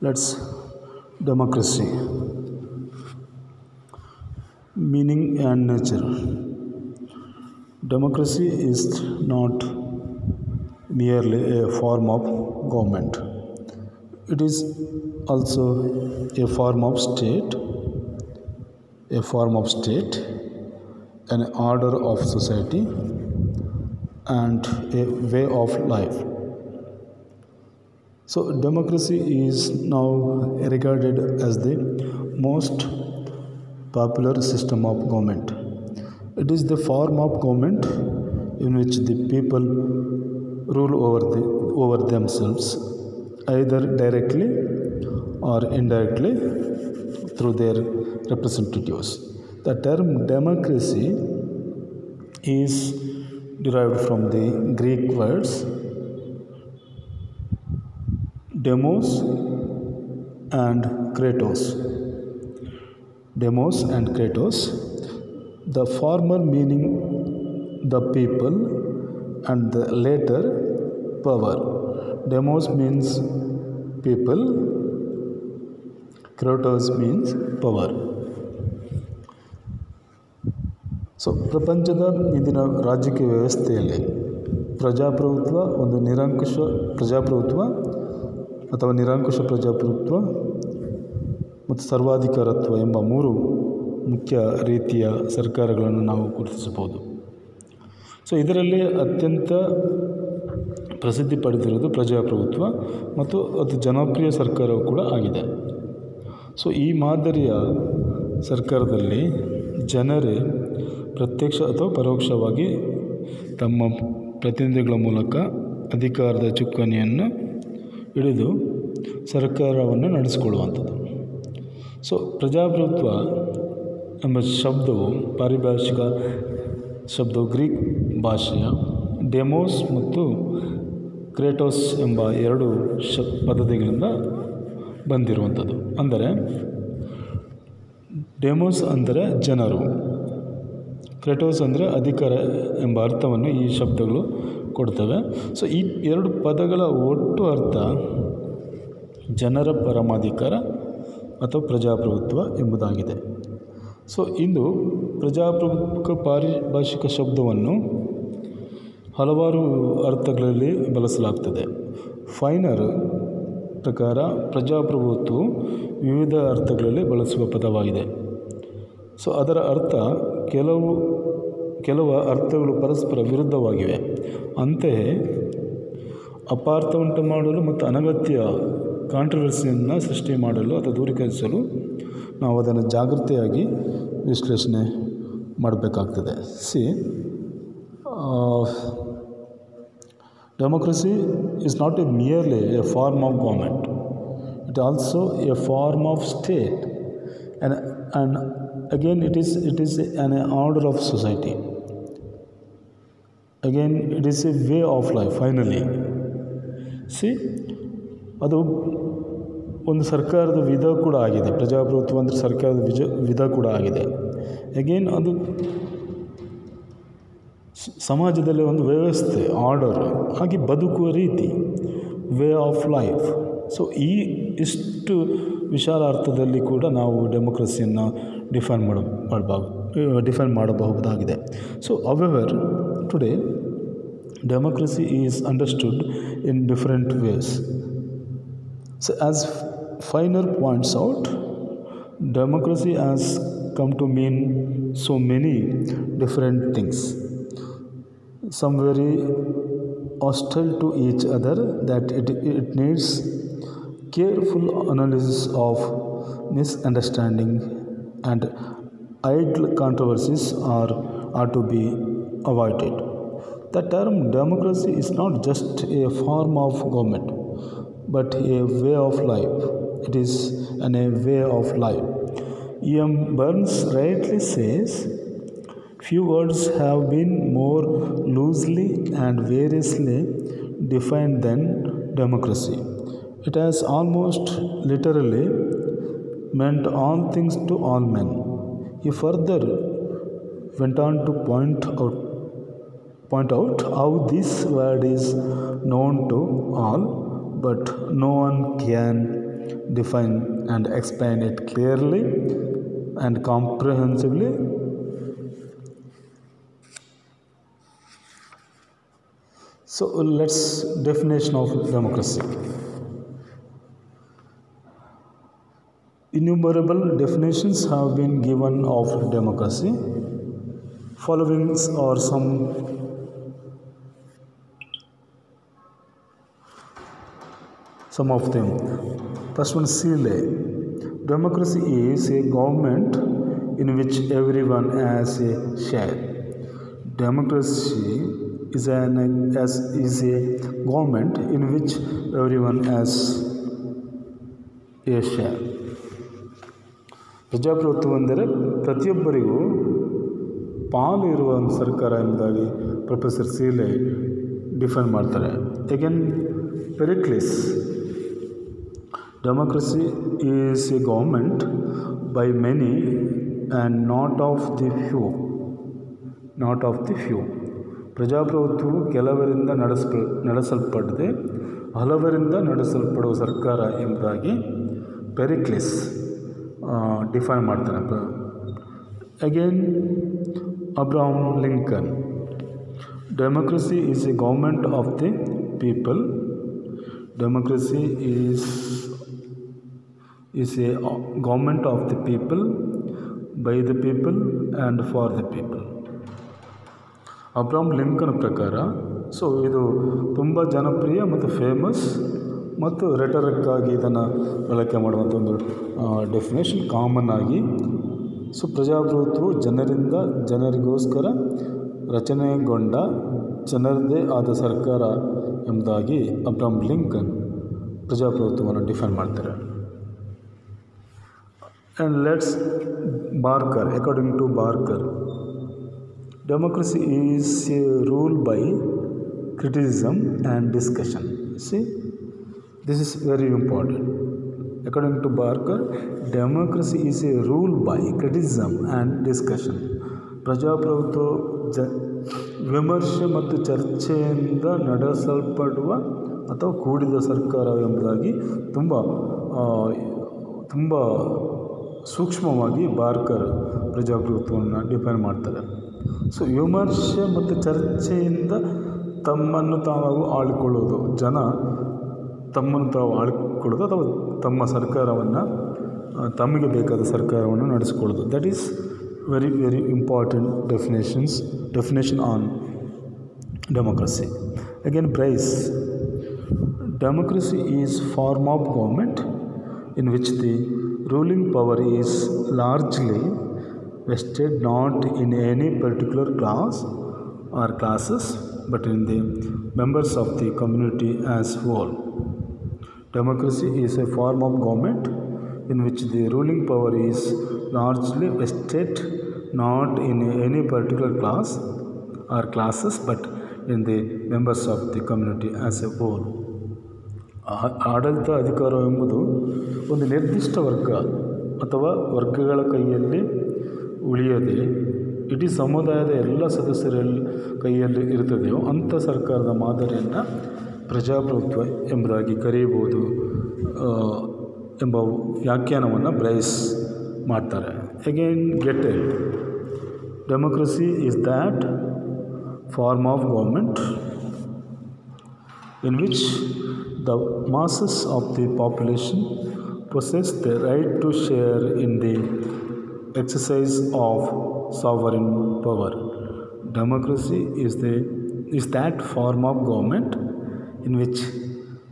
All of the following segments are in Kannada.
let's democracy. Meaning and nature. Democracy is not merely a form of government. It is also a form of state a form of state an order of society and a way of life so democracy is now regarded as the most popular system of government. It is the form of government in which the people rule over the over themselves either directly or indirectly through their representatives. The term democracy is derived from the greek words demos and kratos demos and kratos the former meaning the people and the later power demos means people kratos means power so ಪ್ರಪಂಚದ ಇಂದಿನ ರಾಜಕೀಯ ವ್ಯವಸ್ಥೆಯಲ್ಲಿ ಪ್ರಜಾಪ್ರಭುತ್ವ ಒಂದು ನಿರಂಕುಶ ಪ್ರಜಾಪ್ರಭುತ್ವ ಅಥವಾ ನಿರಂಕುಶ ಪ್ರಜಾಪ್ರಭುತ್ವ ಮತ್ತು ಸರ್ವಾಧಿಕಾರತ್ವ ಎಂಬ ಮೂರು ಮುಖ್ಯ ರೀತಿಯ ಸರ್ಕಾರಗಳನ್ನು ನಾವು ಗುರುತಿಸಬಹುದು. ಸೊ ಇದರಲ್ಲಿ ಅತ್ಯಂತ ಪ್ರಸಿದ್ಧಿ ಪಡೆದಿರೋದು ಪ್ರಜಾಪ್ರಭುತ್ವ ಮತ್ತು ಅದು ಜನಪ್ರಿಯ ಸರ್ಕಾರವು ಕೂಡ ಆಗಿದೆ. ಸೊ ಈ ಮಾದರಿಯ ಸರ್ಕಾರದಲ್ಲಿ ಜನರೇ ಪ್ರತ್ಯಕ್ಷ ಅಥವಾ ಪರೋಕ್ಷವಾಗಿ ತಮ್ಮ ಪ್ರತಿನಿಧಿಗಳ ಮೂಲಕ ಅಧಿಕಾರದ ಚುಕ್ಕಾಣಿಯನ್ನು ಹಿಡಿದು ಸರ್ಕಾರವನ್ನು ನಡೆಸಿಕೊಳ್ಳುವಂಥದ್ದು. ಸೊ ಪ್ರಜಾಪ್ರಭುತ್ವ ಎಂಬ ಶಬ್ದವು ಪಾರಿಭಾಷಿಕ ಶಬ್ದವು ಗ್ರೀಕ್ ಭಾಷೆಯ ಡೆಮೋಸ್ ಮತ್ತು ಕ್ರೇಟೋಸ್ ಎಂಬ ಎರಡು ಶ ಪದ್ಧತಿಗಳಿಂದ ಬಂದಿರುವಂಥದ್ದು. ಅಂದರೆ ಡೆಮೋಸ್ ಅಂದರೆ ಜನರು ಕ್ರೆಟೋಸ್ ಅಂದರೆ ಅಧಿಕಾರ ಎಂಬ ಅರ್ಥವನ್ನು ಈ ಶಬ್ದಗಳು ಕೊಡ್ತವೆ. ಸೊ ಈ ಎರಡು ಪದಗಳ ಒಟ್ಟು ಅರ್ಥ ಜನರ ಪರಮಾಧಿಕಾರ ಅಥವಾ ಪ್ರಜಾಪ್ರಭುತ್ವ ಎಂಬುದಾಗಿದೆ. ಸೊ ಇಂದು ಪ್ರಜಾಪ್ರಭುತ್ವ ಪಾರಿಭಾಷಿಕ ಶಬ್ದವನ್ನು ಹಲವಾರು ಅರ್ಥಗಳಲ್ಲಿ ಬಳಸಲಾಗ್ತದೆ. ಫೈನರ್ ಪ್ರಕಾರ ಪ್ರಜಾಪ್ರಭುತ್ವವು ವಿವಿಧ ಅರ್ಥಗಳಲ್ಲಿ ಬಳಸುವ ಪದವಾಗಿದೆ. ಸೊ ಅದರ ಅರ್ಥ ಕೆಲವು ಕೆಲವು ಅರ್ಥಗಳು ಪರಸ್ಪರ ವಿರುದ್ಧವಾಗಿವೆ. ಅಂತೆಯೇ ಅಪಾರ್ಥ ಉಂಟು ಮಾಡಲು ಮತ್ತು ಅನಗತ್ಯ ಕಾಂಟ್ರವರ್ಸಿಯನ್ನು ಸೃಷ್ಟಿ ಮಾಡಲು ಅಥವಾ ದೂರೀಕರಿಸಲು ನಾವು ಅದನ್ನು ಜಾಗೃತಿಯಾಗಿ ವಿಶ್ಲೇಷಣೆ ಮಾಡಬೇಕಾಗ್ತದೆ. See democracy is not a merely a form of government it also a form of state and again it is it is an a order of society again it is a way of life finally see ಅದು ಒಂದು ಸರ್ಕಾರದ ವಿಧ ಕೂಡ ಆಗಿದೆ. ಪ್ರಜಾಪ್ರಭುತ್ವ ಅಂದರೆ ಸರ್ಕಾರದ ವಿಜ, ವಿಧ ಕೂಡ ಆಗಿದೆ. ಅಗೇನ್ ಅದು ಸಮಾಜದಲ್ಲಿ ಒಂದು ವ್ಯವಸ್ಥೆ ಆರ್ಡರ್ ಹಾಗೆ ಬದುಕುವ ರೀತಿ ವೇ ಆಫ್ ಲೈಫ್ ಸೊ ಈ ಇಷ್ಟು ವಿಶಾಲ ಅರ್ಥದಲ್ಲಿ ಕೂಡ ನಾವು ಡೆಮೊಕ್ರಸಿಯನ್ನು ಡಿಫೈನ್ ಮಾಡ ಮಾಡಬಹುದು ಡಿಫೈನ್ ಮಾಡಬಹುದಾಗಿದೆ. So whatever today, democracy is understood in different ways. So, as Feiner points out, democracy has come to mean so many different things. Some very hostile to each other that it, it needs careful analysis of misunderstanding and idle controversies are, are to be avoided the term democracy is not just a form of government but a way of life it is an, a way of life E.M. Burns rightly says Few words have been more loosely and variously defined than democracy. It has almost literally meant all things to all men. He further went on to point out point out how this word is known to all, but no one can define and explain it clearly and comprehensively. So let's definition of democracy. Innumerable definitions have been given of democracy. Following are some some of them. First one, Sile. Democracy is a government in which everyone has a share. Democracy is an as is a government in which everyone has a share. ಪ್ರಜಾಪ್ರಭುತ್ವ ಎಂದರೆ ಪ್ರತಿಯೊಬ್ಬರಿಗೂ ಪಾಲು ಇರುವ ಒಂದು ಸರ್ಕಾರ ಎಂಬುದಾಗಿ ಪ್ರೊಫೆಸರ್ ಸೀಲೆ ಡಿಫೈನ್ ಮಾಡ್ತಾರೆ again Pericles democracy is a government by many and not of the few not of the few ಪ್ರಜಾಪ್ರಭುತ್ವವು ಕೆಲವರಿಂದ ನಡೆಸ್ಪ ನಡೆಸಲ್ಪಡದೆ ಹಲವರಿಂದ ನಡೆಸಲ್ಪಡುವ ಸರ್ಕಾರ ಎಂಬುದಾಗಿ ಪೆರಿಕ್ಲಿಸ್ ಡಿಫೈನ್ ಮಾಡ್ತಾನೆ again Abraham Lincoln democracy is a government of the people democracy is is a government of the people, by the people, and for the people. Abraham Lincoln ಪ್ರಕಾರ ಸೊ ಇದು ತುಂಬ ಜನಪ್ರಿಯ ಮತ್ತು ಫೇಮಸ್ ಮತ್ತು ರೆಟರಿಕ್ಕಾಗಿ ಇದನ್ನು ಬಳಕೆ ಮಾಡುವಂಥ ಒಂದು ಡೆಫಿನೇಷನ್ ಕಾಮನ್ ಆಗಿ ಸೊ ಪ್ರಜಾಪ್ರಭುತ್ವವು ಜನರಿಂದ ಜನರಿಗೋಸ್ಕರ ರಚನೆಗೊಂಡ, ಜನರದೇ ಆದ ಸರ್ಕಾರ ಎಂಬುದಾಗಿ ಅಬ್ರಾಮ್ ಲಿಂಕನ್ ಪ್ರಜಾಪ್ರಭುತ್ವವನ್ನು ಡಿಫೈನ್ ಮಾಡ್ತಾರೆ. and let's Barker according to Barker democracy is a rule by criticism and discussion see this is very important according to barker democracy is a rule by criticism and discussion ಪ್ರಜಾಪ್ರಭುತ್ವ ಜ ವಿಮರ್ಶೆ ಮತ್ತು ಚರ್ಚೆಯಿಂದ ನಡೆಸಲ್ಪಡುವ ಅಥವಾ ಕೂಡಿದ ಸರ್ಕಾರ ಎಂಬುದಾಗಿ ತುಂಬ ತುಂಬ ಸೂಕ್ಷ್ಮವಾಗಿ ಬಾರ್ಕರ್ ಪ್ರಜಾಪ್ರಭುತ್ವವನ್ನು ಡಿಫೈನ್ ಮಾಡ್ತಾರೆ. ಸೊ ವಿಮರ್ಶೆ ಮತ್ತು ಚರ್ಚೆಯಿಂದ ತಮ್ಮನ್ನು ತಾವು ಆಳ್ಕೊಳ್ಳೋದು, ಜನ ತಮ್ಮನ್ನು ತಾವು ಆಳ್ಕೊಳ್ಳೋದು ಅಥವಾ ತಮ್ಮ ಸರ್ಕಾರವನ್ನು ತಮಗೆ ಬೇಕಾದ ಸರ್ಕಾರವನ್ನು ನಡೆಸ್ಕೊಳ್ಳೋದು. That is very very important definitions definition on democracy again Bryce democracy is form of government in which the ruling power is largely vested not in any particular class or classes but in the members of the community as whole. Democracy is a form of government in which the ruling power is largely vested not in any particular class or classes but in the members of the community as a whole. ಆಡಳಿತ ಅಧಿಕಾರ ಎಂಬುದು ಒಂದು ನಿರ್ದಿಷ್ಟ ವರ್ಗ ಅಥವಾ ವರ್ಗಗಳ ಕೈಯಲ್ಲಿ ಉಳಿಯದೆ, ಇಡೀ ಸಮುದಾಯದ ಎಲ್ಲ ಸದಸ್ಯರ ಕೈಯಲ್ಲಿ ಇರುತ್ತದೆಯೋ ಅಂಥ ಸರ್ಕಾರದ ಮಾದರಿಯನ್ನು ಪ್ರಜಾಪ್ರಭುತ್ವ ಎಂಬುದಾಗಿ ಕರೆಯಬಹುದು ಎಂಬ ವ್ಯಾಖ್ಯಾನವನ್ನು ಬ್ರೈಸ್ ಮಾಡ್ತಾರೆ. Again a democracy is that form of government in which the masses of the population possess the right to share in the exercise of sovereign power. Democracy is, the, is that form of government in which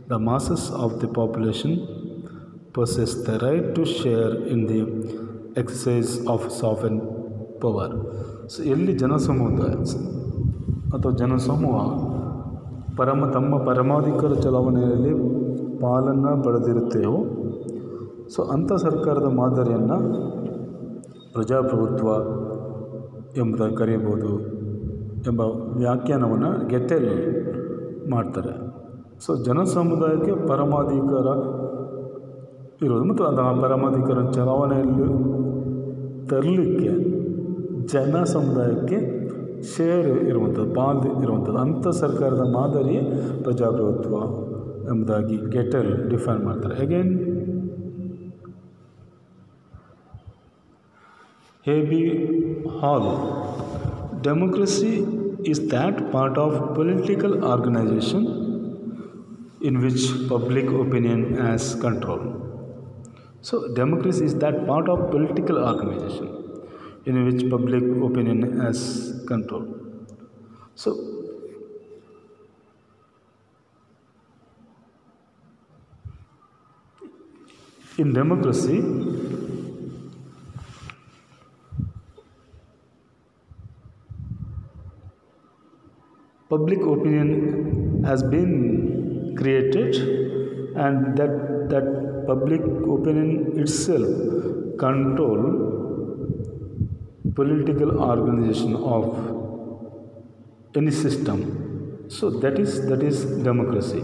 the masses of the population possess the right to share in the exercise of sovereign power. So ಎಲ್ಲಿ ಜನಸಮುದಾಯ ಅಥವಾ ಜನಸಮೂಹ ಪರಮ ತಮ್ಮ ಪರಮಾಧಿಕಾರ ಚಲಾವಣೆಯಲ್ಲಿ ಪಾಲನ್ನು ಪಡೆದಿರುತ್ತೇವೋ. ಸೊ, ಅಂಥ ಸರ್ಕಾರದ ಮಾದರಿಯನ್ನು ಪ್ರಜಾಪ್ರಭುತ್ವ ಎಂಬುದಾಗಿ ಕರೆಯಬಹುದು ಎಂಬ ವ್ಯಾಖ್ಯಾನವನ್ನು ಗೆಟೆಲ್ ಮಾಡ್ತಾರೆ. ಸೊ, ಜನಸಮುದಾಯಕ್ಕೆ ಪರಮಾಧಿಕಾರ ಇರೋದು ಮತ್ತು ಅದು ಆ ಪರಮಾಧಿಕಾರ ಚಲಾವಣೆಯಲ್ಲಿ ತರಲಿಕ್ಕೆ ಜನ ಸಮುದಾಯಕ್ಕೆ शेर इवंतु बाल अंत सरकार मादरी प्रजाप्रभुत्व एटल define again hey B Hall democracy is that part of political organization in which public opinion has control so democracy is that part of political organization in which public opinion has control. So, in democracy, public opinion has been created and that that public opinion itself control political organization of any system so that is that is democracy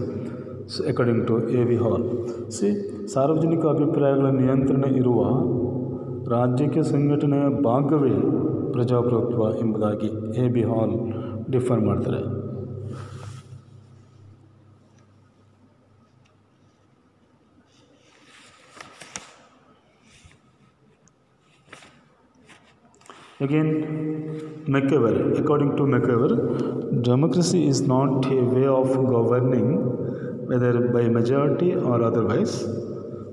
so according to a v hall see ಸಾರ್ವಜನಿಕ ಅಭಿಪ್ರಾಯಗಳ ನಿಯಂತ್ರಣ ಇರುವ ರಾಜ್ಯಕ್ಕೆ ಸಂಘಟನೆಯ ಭಾಗವೇ ಪ್ರಜಾಪ್ರಭುತ್ವ ಎಂಬುದಾಗಿ ಎ ಬಿ ಹಾಲ್ ಡಿಫರ್ ಮಾಡ್ತಾರೆ Again, Machiavelli, according to Machiavelli, democracy is not a way of governing, whether by majority or otherwise,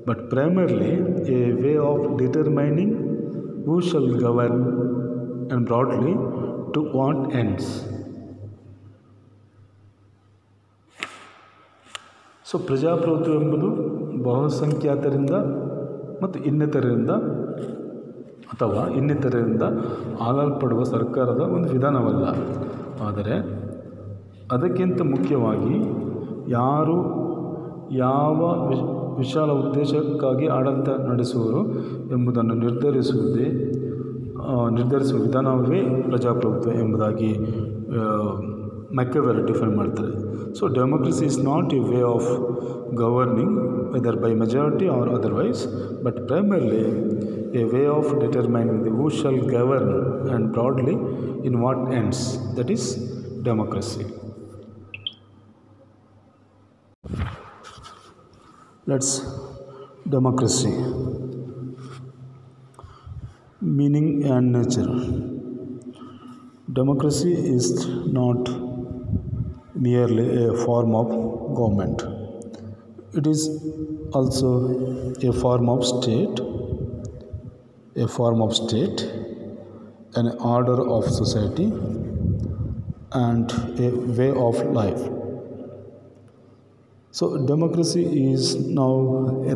but primarily a way of determining who shall govern and broadly to what ends. So ಪ್ರಜಾಪ್ರಭುತ್ವ ಎಂಬುದು ಬಹುಸಂಖ್ಯಾತರಿಂದ ಮತ್ತು ಇನ್ನಿತರರಿಂದ ಅಥವಾ ಇನ್ನಿತರರಿಂದ ಆಳಲ್ಪಡುವ ಸರ್ಕಾರದ ಒಂದು ವಿಧಾನವಲ್ಲ. ಆದರೆ ಅದಕ್ಕಿಂತ ಮುಖ್ಯವಾಗಿ ಯಾರು ಯಾವ ವಿಶ್ ವಿಶಾಲ ಉದ್ದೇಶಕ್ಕಾಗಿ ಆಡಳಿತ ನಡೆಸುವರು ಎಂಬುದನ್ನು ನಿರ್ಧರಿಸುವುದೇ ನಿರ್ಧರಿಸುವ ವಿಧಾನವೇ ಪ್ರಜಾಪ್ರಭುತ್ವ ಎಂಬುದಾಗಿ ಮೆಕ್ಕೆವೆಲ್ ಡಿಫೈನ್ ಮಾಡ್ತಾರೆ. So democracy is not a way of governing whether by majority or otherwise but primarily a way of determining the who shall govern and broadly in what ends that is democracy. Let's democracy. Meaning and nature. Democracy is not merely a form of government. It is also a form of state a form of state an order of society and a way of life so, democracy is now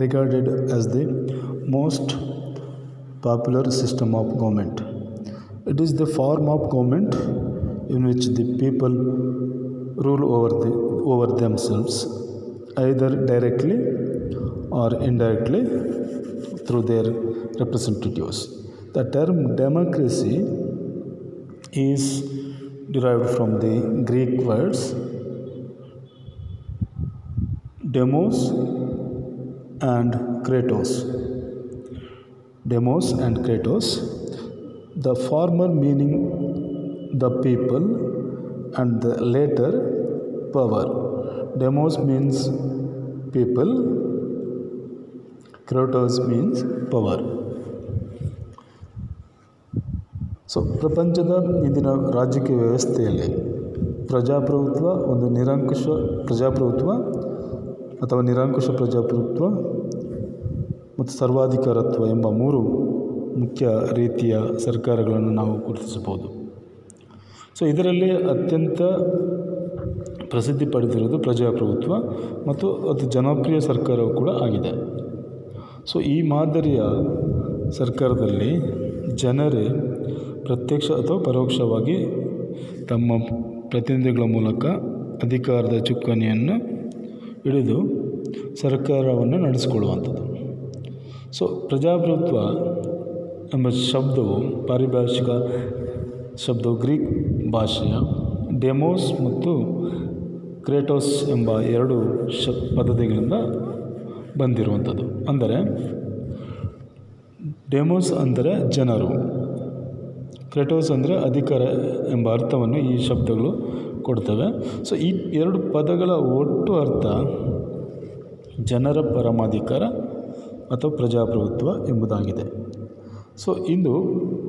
regarded as the most popular system of government. It is the form of government in which the people rule over, the, over themselves, either directly or indirectly through their representatives. The term democracy is derived from the Greek words demos and kratos demos and kratos the former meaning the people and the later power demos means people kratos means power so ಪ್ರಪಂಚದ ಇಂದಿನ ರಾಜಕೀಯ ವ್ಯವಸ್ಥೆಯಲ್ಲಿ ಪ್ರಜಾಪ್ರಭುತ್ವ ಒಂದು ನಿರಂಕುಶ ಪ್ರಜಾಪ್ರಭುತ್ವ ಅಥವಾ ನಿರಂಕುಶ ಪ್ರಜಾಪ್ರಭುತ್ವ ಮತ್ತು ಸರ್ವಾಧಿಕಾರತ್ವ ಎಂಬ ಮೂರು ಮುಖ್ಯ ರೀತಿಯ ಸರ್ಕಾರಗಳನ್ನು ನಾವು ಗುರುತಿಸಬಹುದು. ಸೊ ಇದರಲ್ಲಿ ಅತ್ಯಂತ ಪ್ರಸಿದ್ಧಿ ಪಡೆದಿರುವುದು ಪ್ರಜಾಪ್ರಭುತ್ವ ಮತ್ತು ಅದು ಜನಪ್ರಿಯ ಸರ್ಕಾರವು ಕೂಡ ಆಗಿದೆ. ಸೊ ಈ ಮಾದರಿಯ ಸರ್ಕಾರದಲ್ಲಿ ಜನರೇ ಪ್ರತ್ಯಕ್ಷ ಅಥವಾ ಪರೋಕ್ಷವಾಗಿ ತಮ್ಮ ಪ್ರತಿನಿಧಿಗಳ ಮೂಲಕ ಅಧಿಕಾರದ ಚುಕ್ಕಾಣಿಯನ್ನು ಹಿಡಿದು ಸರ್ಕಾರವನ್ನು ನಡೆಸಿಕೊಳ್ಳುವಂಥದ್ದು. ಸೊ ಪ್ರಜಾಪ್ರಭುತ್ವ ಎಂಬ ಶಬ್ದವು ಪಾರಿಭಾಷಿಕ ಶಬ್ದವು ಗ್ರೀಕ್ ಭಾಷೆಯ ಡೆಮೋಸ್ ಮತ್ತು ಕ್ರೇಟೋಸ್ ಎಂಬ ಎರಡು ಶ ಪದ್ಧತಿಗಳಿಂದ ಬಂದಿರುವಂಥದ್ದು. ಅಂದರೆ ಡೆಮೋಸ್ ಅಂದರೆ ಜನರು. ಕ್ರೆಟೋಸ್ ಅಂದರೆ ಅಧಿಕಾರ ಎಂಬ ಅರ್ಥವನ್ನು ಈ ಶಬ್ದಗಳು ಕೊಡ್ತವೆ. ಸೊ ಈ ಎರಡು ಪದಗಳ ಒಟ್ಟು ಅರ್ಥ ಜನರ ಪರಮಾಧಿಕಾರ ಅಥವಾ ಪ್ರಜಾಪ್ರಭುತ್ವ ಎಂಬುದಾಗಿದೆ. ಸೊ ಇಂದು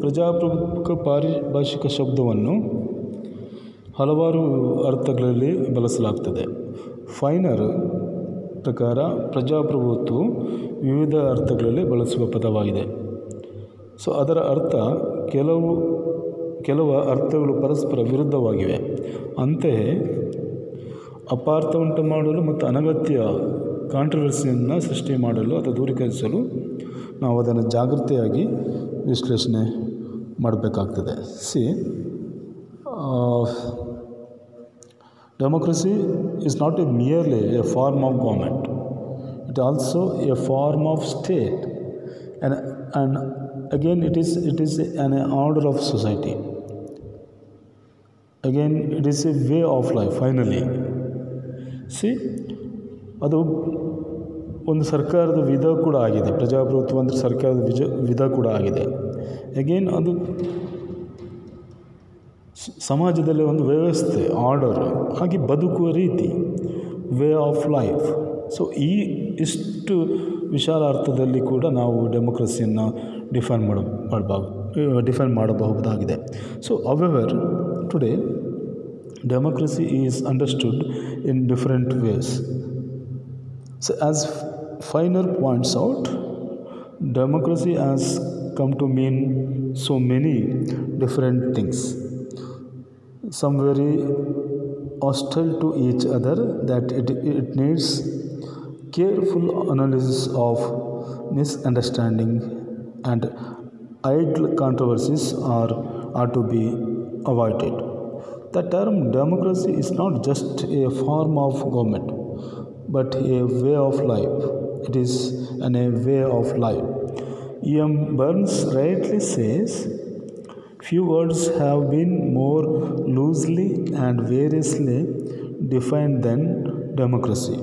ಪ್ರಜಾಪ್ರಭುತ್ವ ಪಾರಿಭಾಷಿಕ ಶಬ್ದವನ್ನು ಹಲವಾರು ಅರ್ಥಗಳಲ್ಲಿ ಬಳಸಲಾಗ್ತದೆ. ಫೈನರ್ ಪ್ರಕಾರ ಪ್ರಜಾಪ್ರಭುತ್ವವು ವಿವಿಧ ಅರ್ಥಗಳಲ್ಲಿ ಬಳಸುವ ಪದವಾಗಿದೆ. ಸೊ ಅದರ ಅರ್ಥ ಕೆಲವು ಕೆಲವು ಅರ್ಥಗಳು ಪರಸ್ಪರ ವಿರುದ್ಧವಾಗಿವೆ. ಅಂತೆಯೇ, ಅಪಾರ್ಥ ಉಂಟು ಮಾಡಲು ಮತ್ತು ಅನಗತ್ಯ ಕಾಂಟ್ರವರ್ಸಿಯನ್ನು ಸೃಷ್ಟಿ ಮಾಡಲು ಅಥವಾ ದೂರೀಕರಿಸಲು ನಾವು ಅದನ್ನು ಜಾಗೃತಿಯಾಗಿ ವಿಶ್ಲೇಷಣೆ ಮಾಡಬೇಕಾಗ್ತದೆ. See democracy is not a merely a form of government it also a form of state. And, and again it is it is an order of society. Again it is a way of life finally. See ಅದು ಒಂದು ಸರ್ಕಾರದ ವಿಧ ಕೂಡ ಆಗಿದೆ. ಪ್ರಜಾಪ್ರಭುತ್ವ ಅಂದರೆ ಸರ್ಕಾರದ ವಿಜ ವಿಧ ಕೂಡ ಆಗಿದೆ. ಅಗೇನ್ ಅದು ಸಮಾಜದಲ್ಲಿ ಒಂದು ವ್ಯವಸ್ಥೆ ಆರ್ಡರ್ ಹಾಗೆ ಬದುಕುವ ರೀತಿ ವೇ ಆಫ್ ಲೈಫ್ ಸೊ ಈ ಇಷ್ಟು ವಿಶಾಲ ಅರ್ಥದಲ್ಲಿ ಕೂಡ ನಾವು ಡೆಮೊಕ್ರಸಿಯನ್ನು ಡಿಫೈನ್ ಮಾಡ ಮಾಡಬಹುದು ಡಿಫೈನ್ ಮಾಡಬಹುದಾಗಿದೆ. So however today democracy is understood in different ways so as finer points out democracy as come to mean so many different things. Some very hostile to each other that it, it needs careful analysis of misunderstanding and idle controversies are, are to be avoided the term democracy is not just a form of government but a way of life. It is an, a way of life. E.M. Burns rightly says, Few words have been more loosely and variously defined than democracy.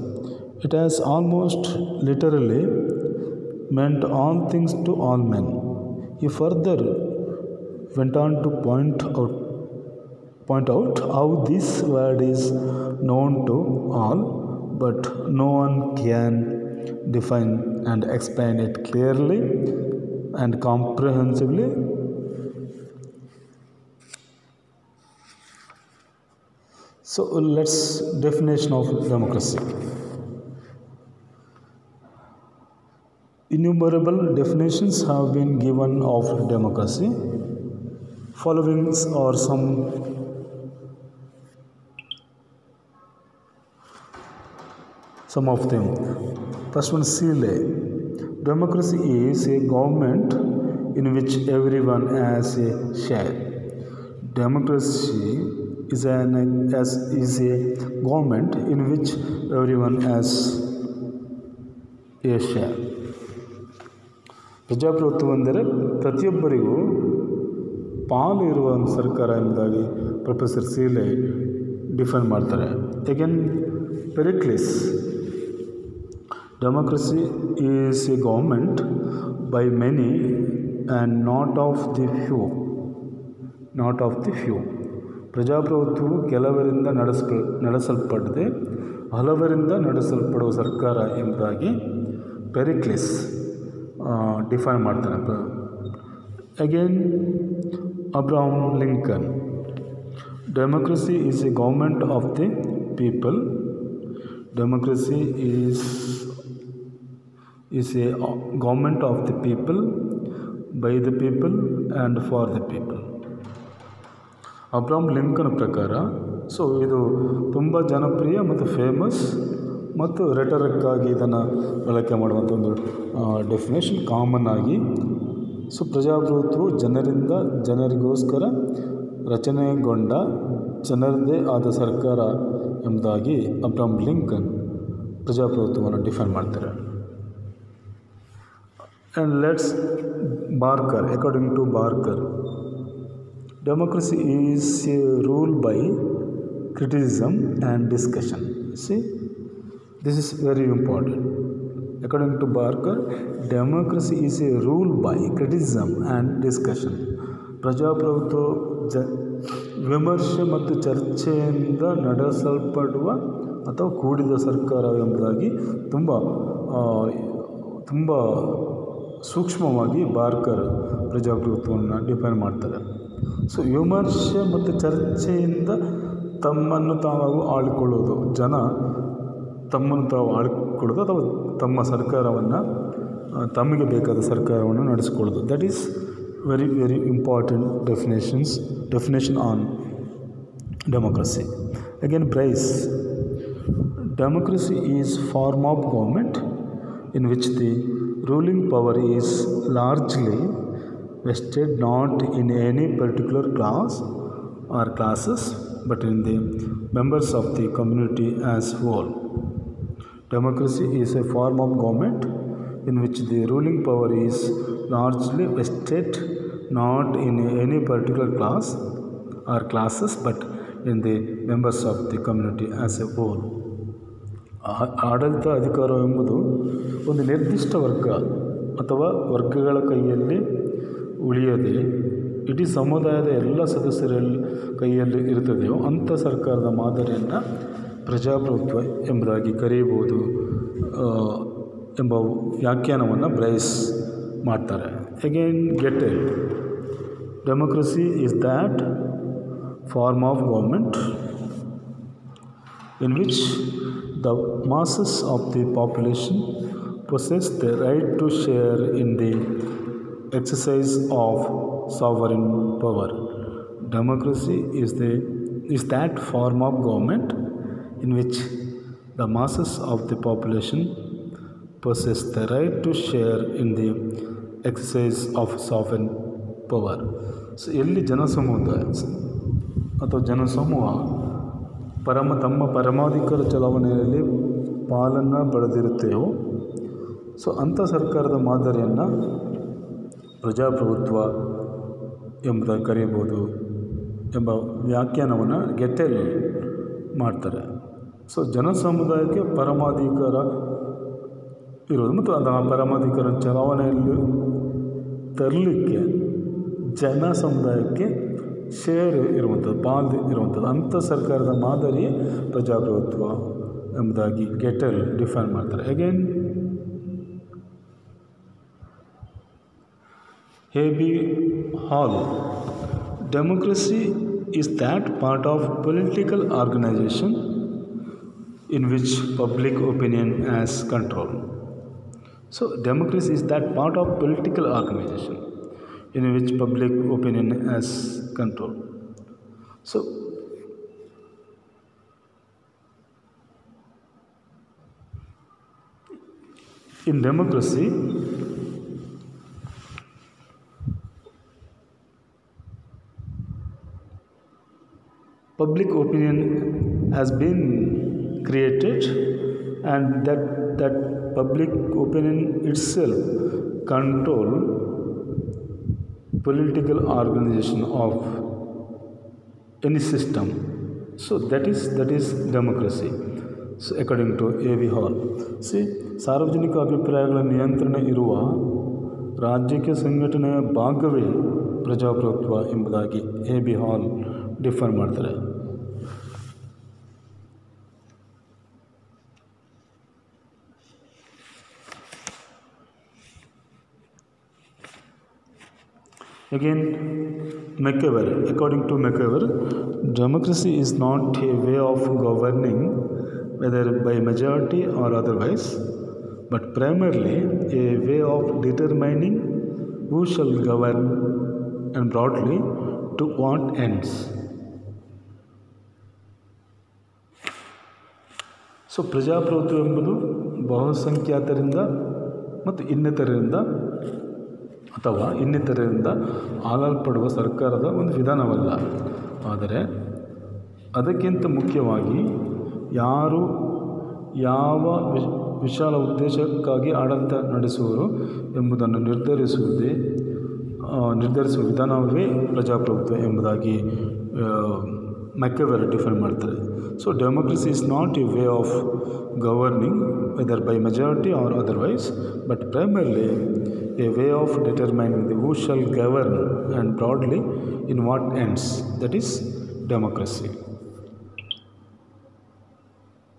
It has almost literally meant all things to all men. He further went on to point out point out how this word is known to all but no one can define and explain it clearly and comprehensively. So let's definition of democracy. Innumerable definitions have been given of democracy. Following are some some of them. First one, Sile. Democracy is a government in which everyone has a share. Democracy is an as is a government in which everyone has a share. ಪ್ರಜಾಪ್ರಭುತ್ವ ಎಂದರೆ ಪ್ರತಿಯೊಬ್ಬರಿಗೂ ಪಾಲು ಇರುವ ಒಂದು ಸರ್ಕಾರ ಎಂಬುದಾಗಿ ಪ್ರೊಫೆಸರ್ ಸೀಲೆ ಡಿಫೈನ್ ಮಾಡ್ತಾರೆ. Again Pericles democracy is a government by many and not of the few not of the few ಪ್ರಜಾಪ್ರಭುತ್ವವು ಕೆಲವರಿಂದ ನಡೆಸಲ್ಪ ನಡೆಸಲ್ಪಡದೆ, ಹಲವರಿಂದ ನಡೆಸಲ್ಪಡುವ ಸರ್ಕಾರ ಎಂಬುದಾಗಿ ಪೆರಿಕ್ಲಿಸ್ ಡಿಫೈನ್ ಮಾಡ್ತಾನೆ again Abraham Lincoln democracy is a government of the people democracy is is a government of the people by the people and for the people Abraham Lincoln ಪ್ರಕಾರ ಸೊ ಇದು ತುಂಬ ಜನಪ್ರಿಯ ಮತ್ತು ಫೇಮಸ್ ಮತ್ತು ರೆಟರಕ್ಕಾಗಿ ಇದನ್ನು ಬಳಕೆ ಮಾಡುವಂಥ ಒಂದು ಡೆಫಿನೇಷನ್ ಕಾಮನ್ ಆಗಿ ಸೊ ಪ್ರಜಾಪ್ರಭುತ್ವವು ಜನರಿಂದ ಜನರಿಗೋಸ್ಕರ ರಚನೆಗೊಂಡ ಜನರದೇ ಆದ ಸರ್ಕಾರ ಎಂಬುದಾಗಿ ಅಬ್ರಾಮ್ ಲಿಂಕನ್ ಪ್ರಜಾಪ್ರಭುತ್ವವನ್ನು ಡಿಫೈನ್ ಮಾಡ್ತಾರೆ. And let's Barker according to Barker democracy is rule by criticism and discussion see this very very important to to Barker is is a rule by and discussion ಪ್ರಜಾಪ್ರಭುತ್ವ ಜ, ವಿಮರ್ಶೆ ಮತ್ತು ಚರ್ಚೆಯಿಂದ ನಡೆಸಲ್ಪಡುವ ಅಥವಾ ಕೂಡಿದ ಸರ್ಕಾರ ಎಂಬುದಾಗಿ ತುಂಬ ತುಂಬ ಸೂಕ್ಷ್ಮವಾಗಿ ಬಾರ್ಕರ್ ಪ್ರಜಾಪ್ರಭುತ್ವವನ್ನು ಡಿಫೈನ್ ಮಾಡ್ತಾರೆ. ಸೊ ವಿಮರ್ಶೆ ಮತ್ತು ಚರ್ಚೆಯಿಂದ ತಮ್ಮನ್ನು ತಾವು ಆಳ್ಕೊಳ್ಳೋದು ಜನ ತಮ್ಮನ್ನು ತಾವು ಆಳ್ಕೊಳ್ಳೋದು ಅಥವಾ ತಮ್ಮ ಸರ್ಕಾರವನ್ನು ತಮಗೆ ಬೇಕಾದ ಸರ್ಕಾರವನ್ನು ನಡೆಸ್ಕೊಳ್ಳೋದು that is very very important definitions definition on democracy again Bryce democracy is form of government in which the ruling power is largely vested not in any particular class or classes but in the members of the community as whole democracy is a form of government in which the ruling power is largely vested not in any particular class or classes but in the members of the community as a whole ಆಡಳಿತ ಆಡಳಿತ ಅಧಿಕಾರವೆಂಬುದು ಒಂದು ನಿರ್ದಿಷ್ಟ ವರ್ಗ ಅಥವಾ ವರ್ಗಗಳ ಕೈಯಲ್ಲಿ ಉಳಿಯದೆ ಇಡೀ ಸಮುದಾಯದ ಎಲ್ಲ ಸದಸ್ಯರಲ್ಲಿ ಕೈಯಲ್ಲಿ ಇರುತ್ತದೆಯೋ ಅಂಥ ಸರ್ಕಾರದ ಮಾದರಿಯನ್ನು ಪ್ರಜಾಪ್ರಭುತ್ವ ಎಂಬುದಾಗಿ ಕರೆಯಬಹುದು ಎಂಬ ವ್ಯಾಖ್ಯಾನವನ್ನು ಬ್ರೈಸ್ ಮಾಡ್ತಾರೆ. Again get it democracy is that form of government in which the masses of the population possess the right to share in the exercise of sovereign power democracy is the is that form of government in which the masses of the population possess the right to share in the exercise of sovereign power. So ಎಲ್ಲಿ ಜನಸಮುದಾಯ ಅಥವಾ ಜನಸಮೂಹ, ಪರಮ ತಮ್ಮ ಪರಮಾಧಿಕಾರ ಚಲಾವಣೆಯಲ್ಲಿ ಪಾಲನ್ನು ಪಡೆದಿರುತ್ತೆಯೋ ಸೊ ಅಂಥ ಸರ್ಕಾರದ ಮಾದರಿಯನ್ನು ಪ್ರಜಾಪ್ರಭುತ್ವ ಎಂಬುದಾಗಿ ಕರೆಯಬಹುದು ಎಂಬ ವ್ಯಾಖ್ಯಾನವನ್ನು ಗೆಟೆಲ್ ಮಾಡ್ತಾರೆ ಸೊ ಜನಸಮುದಾಯಕ್ಕೆ ಪರಮಾಧಿಕಾರ ಇರೋದು ಮತ್ತು ಅದು ಆ ಪರಮಾಧಿಕಾರ ಚಲಾವಣೆಯಲ್ಲಿ ತರಲಿಕ್ಕೆ ಜನ ಸಮುದಾಯಕ್ಕೆ ಶೇರ್ ಇರುವಂಥದ್ದು ಪಾಲು ಇರುವಂಥದ್ದು ಅಂಥ ಸರ್ಕಾರದ ಮಾದರಿ ಪ್ರಜಾಪ್ರಭುತ್ವ ಎಂಬುದಾಗಿ ಗೆಟಲ್ ಡಿಫೈನ್ ಮಾಡ್ತಾರೆ again ಹೇಬಿ Hall democracy is that part of political organization in which public opinion has control. So, democracy is that part of political organization in which public opinion has control. So, in democracy, public opinion has been created and that that public opinion itself control political organization of any system so that is that is democracy so according to v hall see ಸಾರ್ವಜನಿಕ ಅಭಿಪ್ರಾಯಗಳ ನಿಯಂತ್ರಣ ಇರುವ ರಾಜ್ಯಕ್ಕೆ ಸಂಘಟನೆಯ ಭಾಗವೇ ಪ್ರಜಾಪ್ರಭುತ್ವ ಎಂಬುದಾಗಿ ಎ ಬಿ ಹಾಲ್ ಡಿಫರ್ ಮಾಡ್ತಾರೆ Again, McEver, according to McEver, democracy is not a way of governing, whether by majority or otherwise, but primarily a way of determining who shall govern and broadly to what ends. So ಪ್ರಜಾಪ್ರಭುತ್ವ ಎಂಬುದು ಬಹುಸಂಖ್ಯಾತರಿಂದ ಮತ್ತು ಇನ್ನಿತರರಿಂದ ಅಥವಾ ಇನ್ನಿತರರಿಂದ ಆಳಲ್ಪಡುವ ಸರ್ಕಾರದ ಒಂದು ವಿಧಾನವಲ್ಲ. ಆದರೆ ಅದಕ್ಕಿಂತ ಮುಖ್ಯವಾಗಿ ಯಾರು ಯಾವ ವಿಶಾಲ ಉದ್ದೇಶಕ್ಕಾಗಿ ಆಡಳಿತ ನಡೆಸುವರು ಎಂಬುದನ್ನು ನಿರ್ಧರಿಸುವುದೇ ನಿರ್ಧರಿಸುವ ವಿಧಾನವೇ ಪ್ರಜಾಪ್ರಭುತ್ವ ಎಂಬುದಾಗಿ ಮೆಕ್ಕೆವೆರ್ ಡಿಫೈನ್ ಮಾಡ್ತಾರೆ so democracy is not a way of governing whether by majority or otherwise but primarily a way of determining the who shall govern and broadly in what ends that is democracy